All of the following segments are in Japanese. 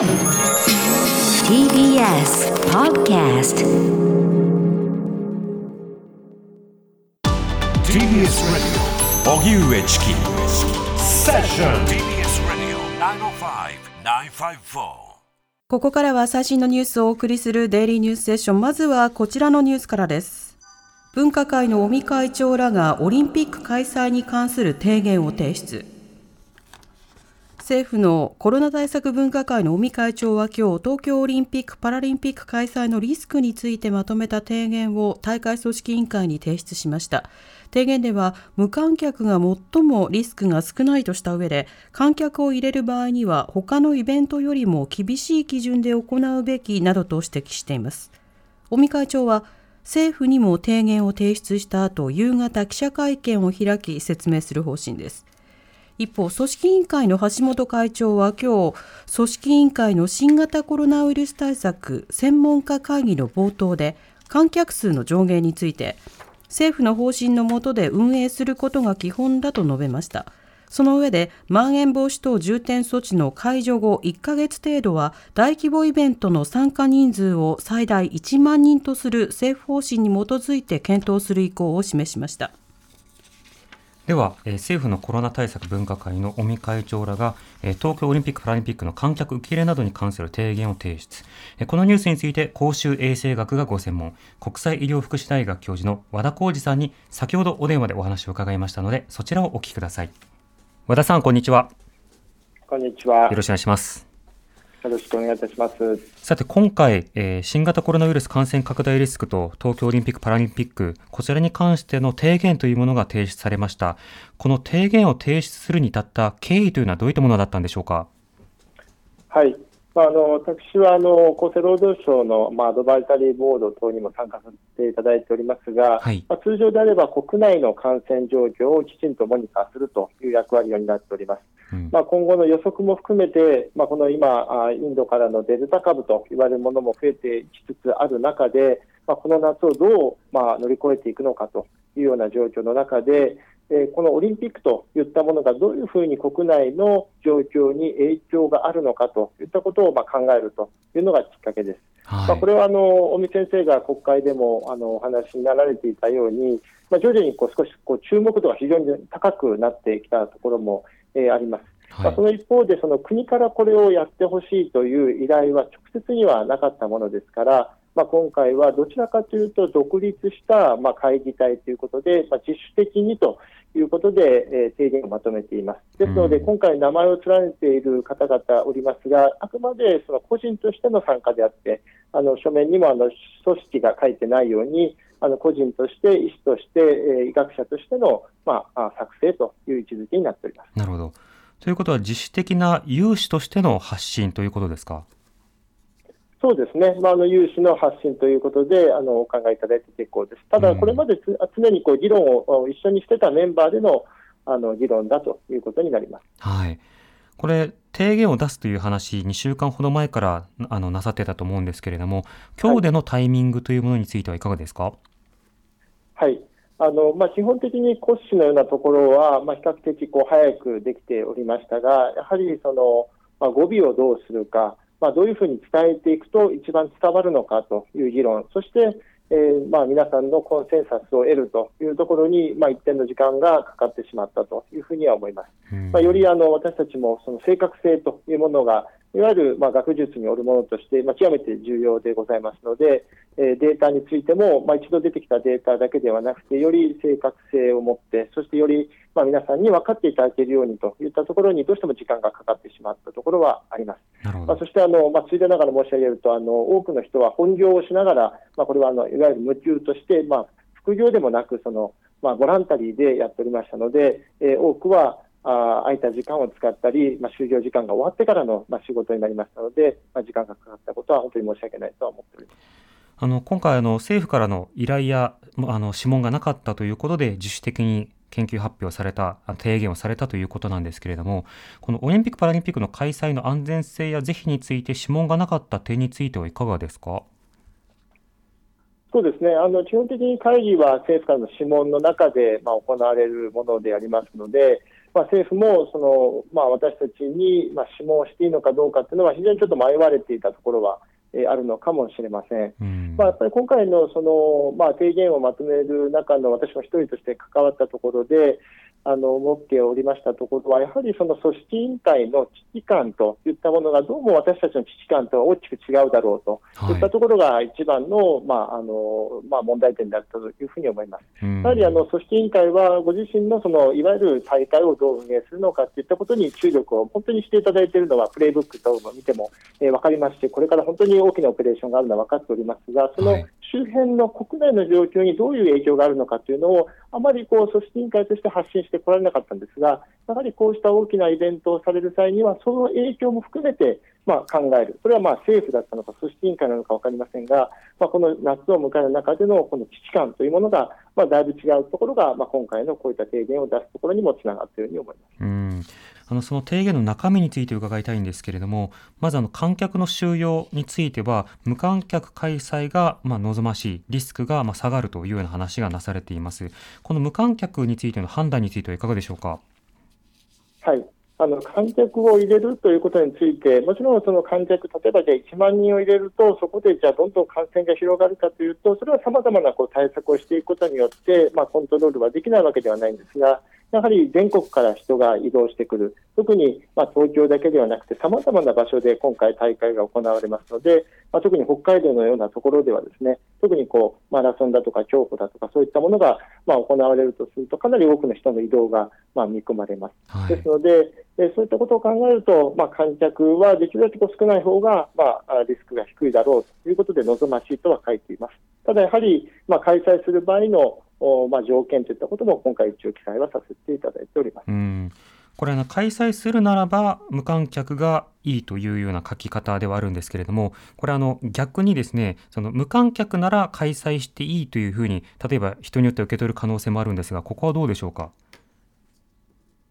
TBS Podcast TBS Radio 荻上チキセッション TBS Radio 905-954ここからは最新のニュースをお送りするデイリーニュースセッション。まずはこちらのニュースからです。分科会の尾身会長らがオリンピック開催に関する提言を提出。政府のコロナ対策分科会の尾身会長は今日、東京オリンピック・パラリンピック開催のリスクについてまとめた提言を大会組織委員会に提出しました。提言では、無観客が最もリスクが少ないとした上で、観客を入れる場合には、他のイベントよりも厳しい基準で行うべきなどと指摘しています。尾身会長は、政府にも提言を提出した後、夕方記者会見を開き説明する方針です。一方、組織委員会の橋本会長は今日、組織委員会の新型コロナウイルス対策専門家会議の冒頭で、観客数の上限について、政府の方針の下で運営することが基本だと述べました。その上で、まん延防止等重点措置の解除後1ヶ月程度は、大規模イベントの参加人数を最大1万人とする政府方針に基づいて検討する意向を示しました。では、えー政府のコロナ対策分科会の尾身会長らが、えー東京オリンピック・パラリンピックの観客受け入れなどに関する提言を提出。えーこのニュースについて、公衆衛生学がご専門、国際医療福祉大学教授の和田浩二さんに先ほどお電話でお話を伺いましたので、そちらをお聞きください。和田さん、こんにちは。こんにちは。よろしくお願いします。よろしくお願いいたします。さて、今回、えー新型コロナウイルス感染拡大リスクと東京オリンピック・パラリンピック、こちらに関しての提言というものが提出されました。この提言を提出するに至った経緯というのはどういったものだったんでしょうか？はい。まあ、あの私はあの厚生労働省の、まあ、アドバイザリーボード等にも参加させていただいておりますが、はいまあ、通常であれば国内の感染状況をきちんとモニターするという役割を担っております。うんまあ、今後の予測も含めて、まあ、この今、あインドからのデルタ株と言われるものも増えてきつつある中で、まあ、この夏をどう、まあ、乗り越えていくのかというような状況の中で、えーこのオリンピックといったものがどういうふうに国内の状況に影響があるのかといったことをまあ考えるというのがきっかけです。まあ、はいこ。れはあの尾身先生が国会でもあのお話になられていたように、まあ、徐々にこう少しこう注目度が非常に高くなってきたところも、えーあります。まあ、はいその一方で、その国からこれをやってほしいという依頼は直接にはなかったものですから、まあ、今回はどちらかというと、独立したまあ会議体ということで、まあ、自主的にということで、えー提言をまとめています。ですので、うん今回、名前を連ねている方々おりますが、あくまでその個人としての参加であって、あの書面にもあの組織が書いてないように、あの個人として、医師として、えー医学者としての、まあ、あ作成という位置づけになっております。なるほど。ということは、自主的な有志としての発信ということですか？そうですね、まあ、あの有志の発信ということであのお考えいただいて結構です。ただ、うんこれまでつ常にこう議論を一緒にしてたメンバーでのあの議論だということになります。はい。これ、提言を出すという話、2週間ほど前からあのなさってたと思うんですけれども、今日でのタイミングというものについてはいかがですか？はいあのまあ、基本的に骨子のようなところは、まあ、比較的こう早くできておりましたが、やはりその、まあ、語尾をどうするか、まあ、どういうふうに伝えていくと一番伝わるのかという議論、そして、えーまあ、皆さんのコンセンサスを得るというところに、まあ、一定の時間がかかってしまったというふうには思います。うんまあ、よりあの私たちもその正確性というものが、いわゆるまあ学術によるものとして、まあ、極めて重要でございますので、えーデータについても、まあ、一度出てきたデータだけではなくて、より正確性を持って、そしてよりまあ皆さんに分かっていただけるようにといったところに、どうしても時間がかかってしまったところはあります。まあ、なるほどそ。してあの、まあ、ついでながら申し上げると、あの多くの人は本業をしながら、まあ、これはあのいわゆる無給として、まあ、副業でもなくその、まあ、ボランタリーでやっておりましたので、えー多くはあー空いた時間を使ったり、まあ、就業時間が終わってからの、まあ、仕事になりましたので、まあ、時間がかかったことは本当に申し訳ないとは思っております。あの今回あの、政府からの依頼やあの諮問がなかったということで、自主的に研究発表された、提言をされたということなんですけれども、このオリンピック・パラリンピックの開催の安全性や是非について諮問がなかった点についてはいかがですか？そうですねあの基本的に会議は政府からの諮問の中で、まあ、行われるものでありますので、まあ、政府もその、まあ、私たちに、まあ、諮問していいのかどうかというのは、非常にちょっと迷われていたところは、えーあるのかもしれません。うんまあ、やっぱり今回のその、まあ、提言をまとめる中の私も一人として関わったところで、あの思っておりましたところは、やはりその組織委員会の危機感といったものが、どうも私たちの危機感とは大きく違うだろうと、はい。い、ったところが一番の,、まああのまあ、問題点だったというふうに思います。うん。やはりあの組織委員会は、ご自身のそのいわゆる大会をどう運営するのかといったことに注力を本当にしていただいているのは、プレイブック等を見ても、えー分かりますし、これから本当に大きなオペレーションがあるのは分かっておりますが、そのはい周辺の国内の状況にどういう影響があるのかというのを、あまりこう組織委員会として発信してこられなかったんですが、やはりこうした大きなイベントをされる際には、その影響も含めて、まあ、考える、それはまあ政府だったのか、組織委員会なのか分かりませんが、まあ、この夏を迎える中でのこの危機感というものが、まあ、だいぶ違うところが、まあ、今回のこういった提言を出すところにもつながっているように思います。うんあのその提言の中身について伺いたいんですけれども、まずあの観客の収容については、無観客開催がまあ望ましい、リスクがまあ下がるというような話がなされています。この無観客についての判断についてはいかがでしょうか？はいあの観客を入れるということについて、もちろんその観客、例えばじゃあ1万人を入れると、そこでじゃあどんどん感染が広がるかというと、それはさまざまなこう対策をしていくことによって、まあ、コントロールはできないわけではないんですが、やはり全国から人が移動してくる、特にまあ東京だけではなくて、さまざまな場所で今回、大会が行われますので、まあ、特に北海道のようなところでは、ですね特にこうマラソンだとか競歩だとか、そういったものがまあ行われるとすると、かなり多くの人の移動がまあ見込まれます。はいですので、えーそういったことを考えると、まあ、観客はできるだけ少ない方が、まあ、あリスクが低いだろうということで望ましいとは書いています。ただやはり、まあ、開催する場合の、おまあ、条件といったことも今回一応記載はさせていただいております。うんこれあの開催するならば無観客がいいというような書き方ではあるんですけれどもこれあの逆にですねその無観客なら開催していいというふうに例えば人によって受け取る可能性もあるんですがここはどうでしょうか？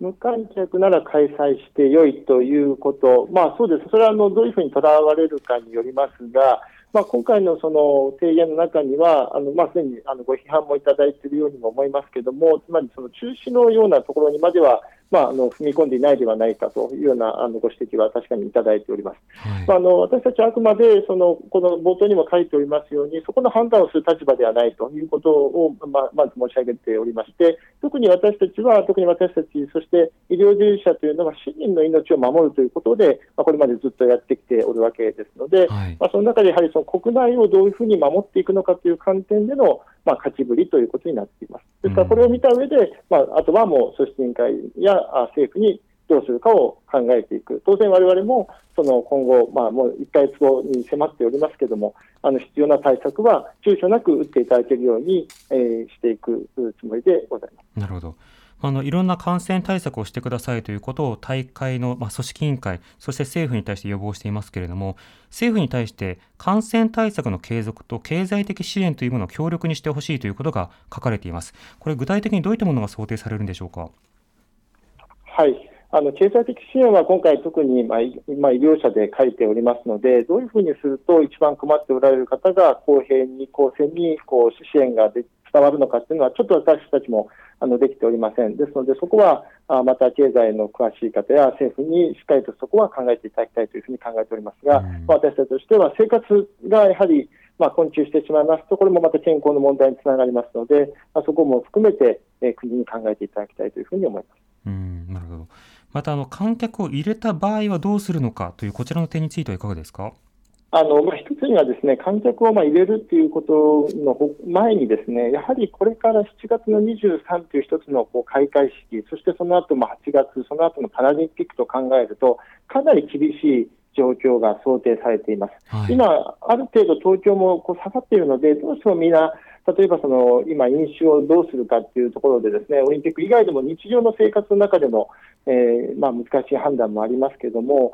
無観客なら開催してよいということ、まあそうです、それはあのどういうふうにとらわれるかによりますが、まあ、今回のその提言の中には、あのまあ、すでにあのご批判もいただいているようにも思いますけれども、つまりその中止のようなところにまでは、まあ、あの踏み込んでいないではないかというようなあのご指摘は確かにいただいております。はいまあ、あの私たちはあくまでそのこの冒頭にも書いておりますように、そこの判断をする立場ではないということを、まあ、まず申し上げておりまして、特に私たちは、特に私たち、そして医療従事者というのは市民の命を守るということで、まあ、これまでずっとやってきておるわけですので、はいまあ、その中でやはりその国内をどういうふうに守っていくのかという観点での、まあ、勝ちぶりということになっています。ですから、これを見た上で、まあ、あとはもう組織委員会やあ政府にどうするかを考えていく、当然、我々もその今後、まあ、もう1ヶ月後に迫っておりますけれども、あの必要な対策は躊躇なく打っていただけるように、えーしていくつもりでございます。なるほど。あのいろんな感染対策をしてくださいということを大会の、まあ、組織委員会、そして政府に対して予防していますけれども、政府に対して感染対策の継続と経済的支援というものを強力にしてほしいということが書かれています。これ、具体的にどういったものが想定されるんでしょうか？はい。あの経済的支援は今回、特に、まあいまあ、医療者で書いておりますので、どういうふうにすると一番困っておられる方が公平に、公正にこう支援がで伝わるのかというのは、ちょっと私たちもあのできておりません。ですので、そこはあまた経済の詳しい方や政府にしっかりとそこは考えていただきたいというふうに考えておりますが、うんまあ私たちとしては生活がやはりまあ、困窮してしまいますと、これもまた健康の問題につながりますので、まあ、そこも含めて、えー国に考えていただきたいというふうに思います。うん、なるほど。またあの観客を入れた場合はどうするのかというこちらの点についてはいかがですか？あのまあ、一つにはですね観客をまあ入れるということのほ前にですねやはりこれから7月の23という一つのこう開会式そしてその後も8月その後のパラリンピックと考えるとかなり厳しい状況が想定されています。はい、今、ある程度東京もこう下がっているのでどうしてもみんな例えばその今、飲酒をどうするかというところでですねオリンピック以外でも日常の生活の中での、えーまあ、難しい判断もありますけれども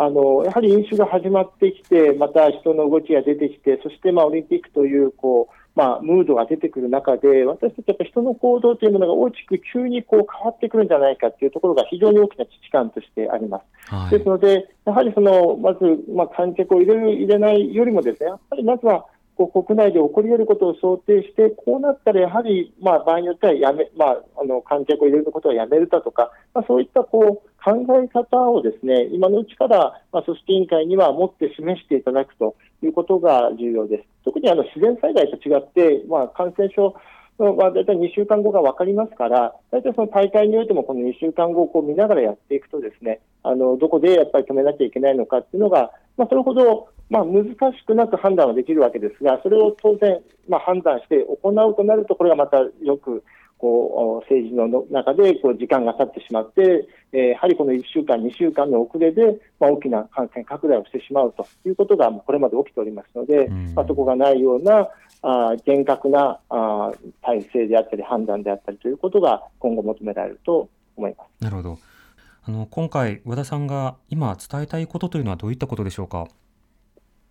あのやはり飲酒が始まってきて、また人の動きが出てきて、そしてまあオリンピックというこう、まあ、ムードが出てくる中で、私たちやっぱ人の行動というものが大きく急にこう変わってくるんじゃないかというところが非常に大きな危機感としてあります。はいですので、やはりそのまず、まあ、観客を入れる、入れないよりもですね、やっぱりまずはこう国内で起こり得ることを想定して、こうなったらやはり、まあ、場合によってはやめ、まあ、あの観客を入れることはやめるだとか、まあ、そういったこう考え方をですね今のうちから、まあ、組織委員会には持って示していただくということが重要です。特にあの自然災害と違って、まあ、感染症まあ、大体2週間後が分かりますから、大体その大会においてもこの2週間後をこう見ながらやっていくとですね、あのどこでやっぱり止めなきゃいけないのかっていうのが、まあ、それほど、まあ、難しくなく判断はできるわけですが、それを当然、まあ、判断して行うとなると、これがまたよくこう政治の中でこう時間が経ってしまって、えーやはりこの1週間、2週間の遅れで、まあ、大きな感染拡大をしてしまうということがこれまで起きておりますので、うんまあ、そこがないようなあー厳格なあー体制であったり、判断であったりということが今後求められると思います。なるほど。あの今回和田さんが今伝えたいことというのはどういったことでしょうか？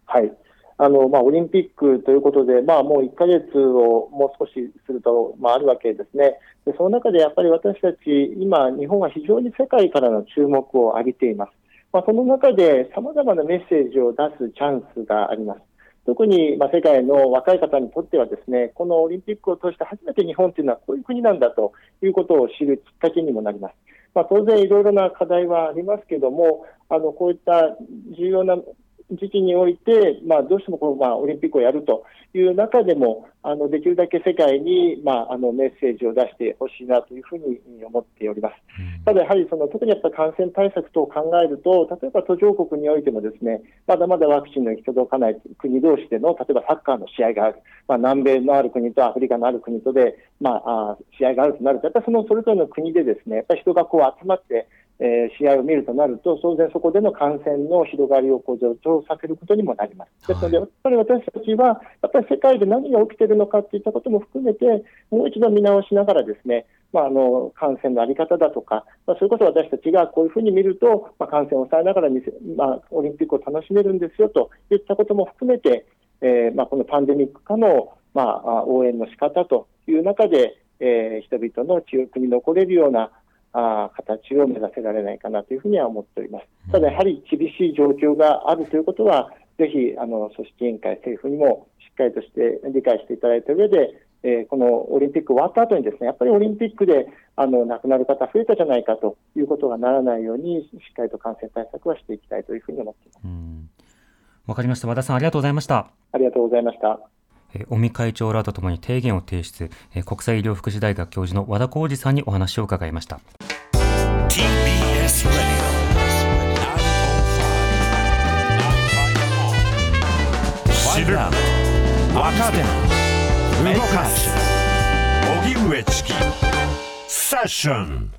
はい。あの、まあ、オリンピックということで、まあ、もう1ヶ月をもう少しすると、まあ、あるわけですね。で、その中でやっぱり私たち、今、日本は非常に世界からの注目を浴びています。まあ、その中で様々なメッセージを出すチャンスがあります。特に、まあ、世界の若い方にとってはですね、このオリンピックを通して初めて日本というのはこういう国なんだということを知るきっかけにもなります。まあ、当然いろいろな課題はありますけども、あの、こういった重要な時期において、まあ、どうしてもこの、まあ、オリンピックをやるという中でも、あのできるだけ世界に、まあ、あのメッセージを出してほしいなというふうに思っております。ただやはりその特にやっぱり感染対策等を考えると、例えば途上国においてもですね、まだまだワクチンの行き届かない国同士での、例えばサッカーの試合がある、まあ、南米のある国とアフリカのある国とで、まあ、あ試合があるとなると、やっぱりそのそれぞれの国でですね、やっぱり人がこう集まって、えー試合を見るとなると、当然そこでの感染の広がりをこう助長させることにもなります。ですので、やっぱり私たちは、やっぱり世界で何が起きているのかといったことも含めて、もう一度見直しながらですね、まあ、あの感染の在り方だとか、まあ、そういうことを私たちがこういうふうに見ると、まあ、感染を抑えながら見せ、まあ、オリンピックを楽しめるんですよといったことも含めて、えーまあ、このパンデミック下の、まあ、あ応援の仕方という中で、えー人々の記憶に残れるようなあー形を目指せられないかなというふうには思っております。ただやはり厳しい状況があるということは、ぜひあの組織委員会、政府にもしっかりとして理解していただいた上で、えーこのオリンピック終わった後にですね、やっぱりオリンピックであの亡くなる方増えたじゃないかということがならないように、しっかりと感染対策はしていきたいというふうに思っています。うんわかりました。和田さんありがとうございました。ありがとうございました。えー尾身会長らとともに提言を提出、えー国際医療福祉大学教授の和田浩二さんにお話を伺いました。TBS Radio 知る若手動かす荻上チキセッション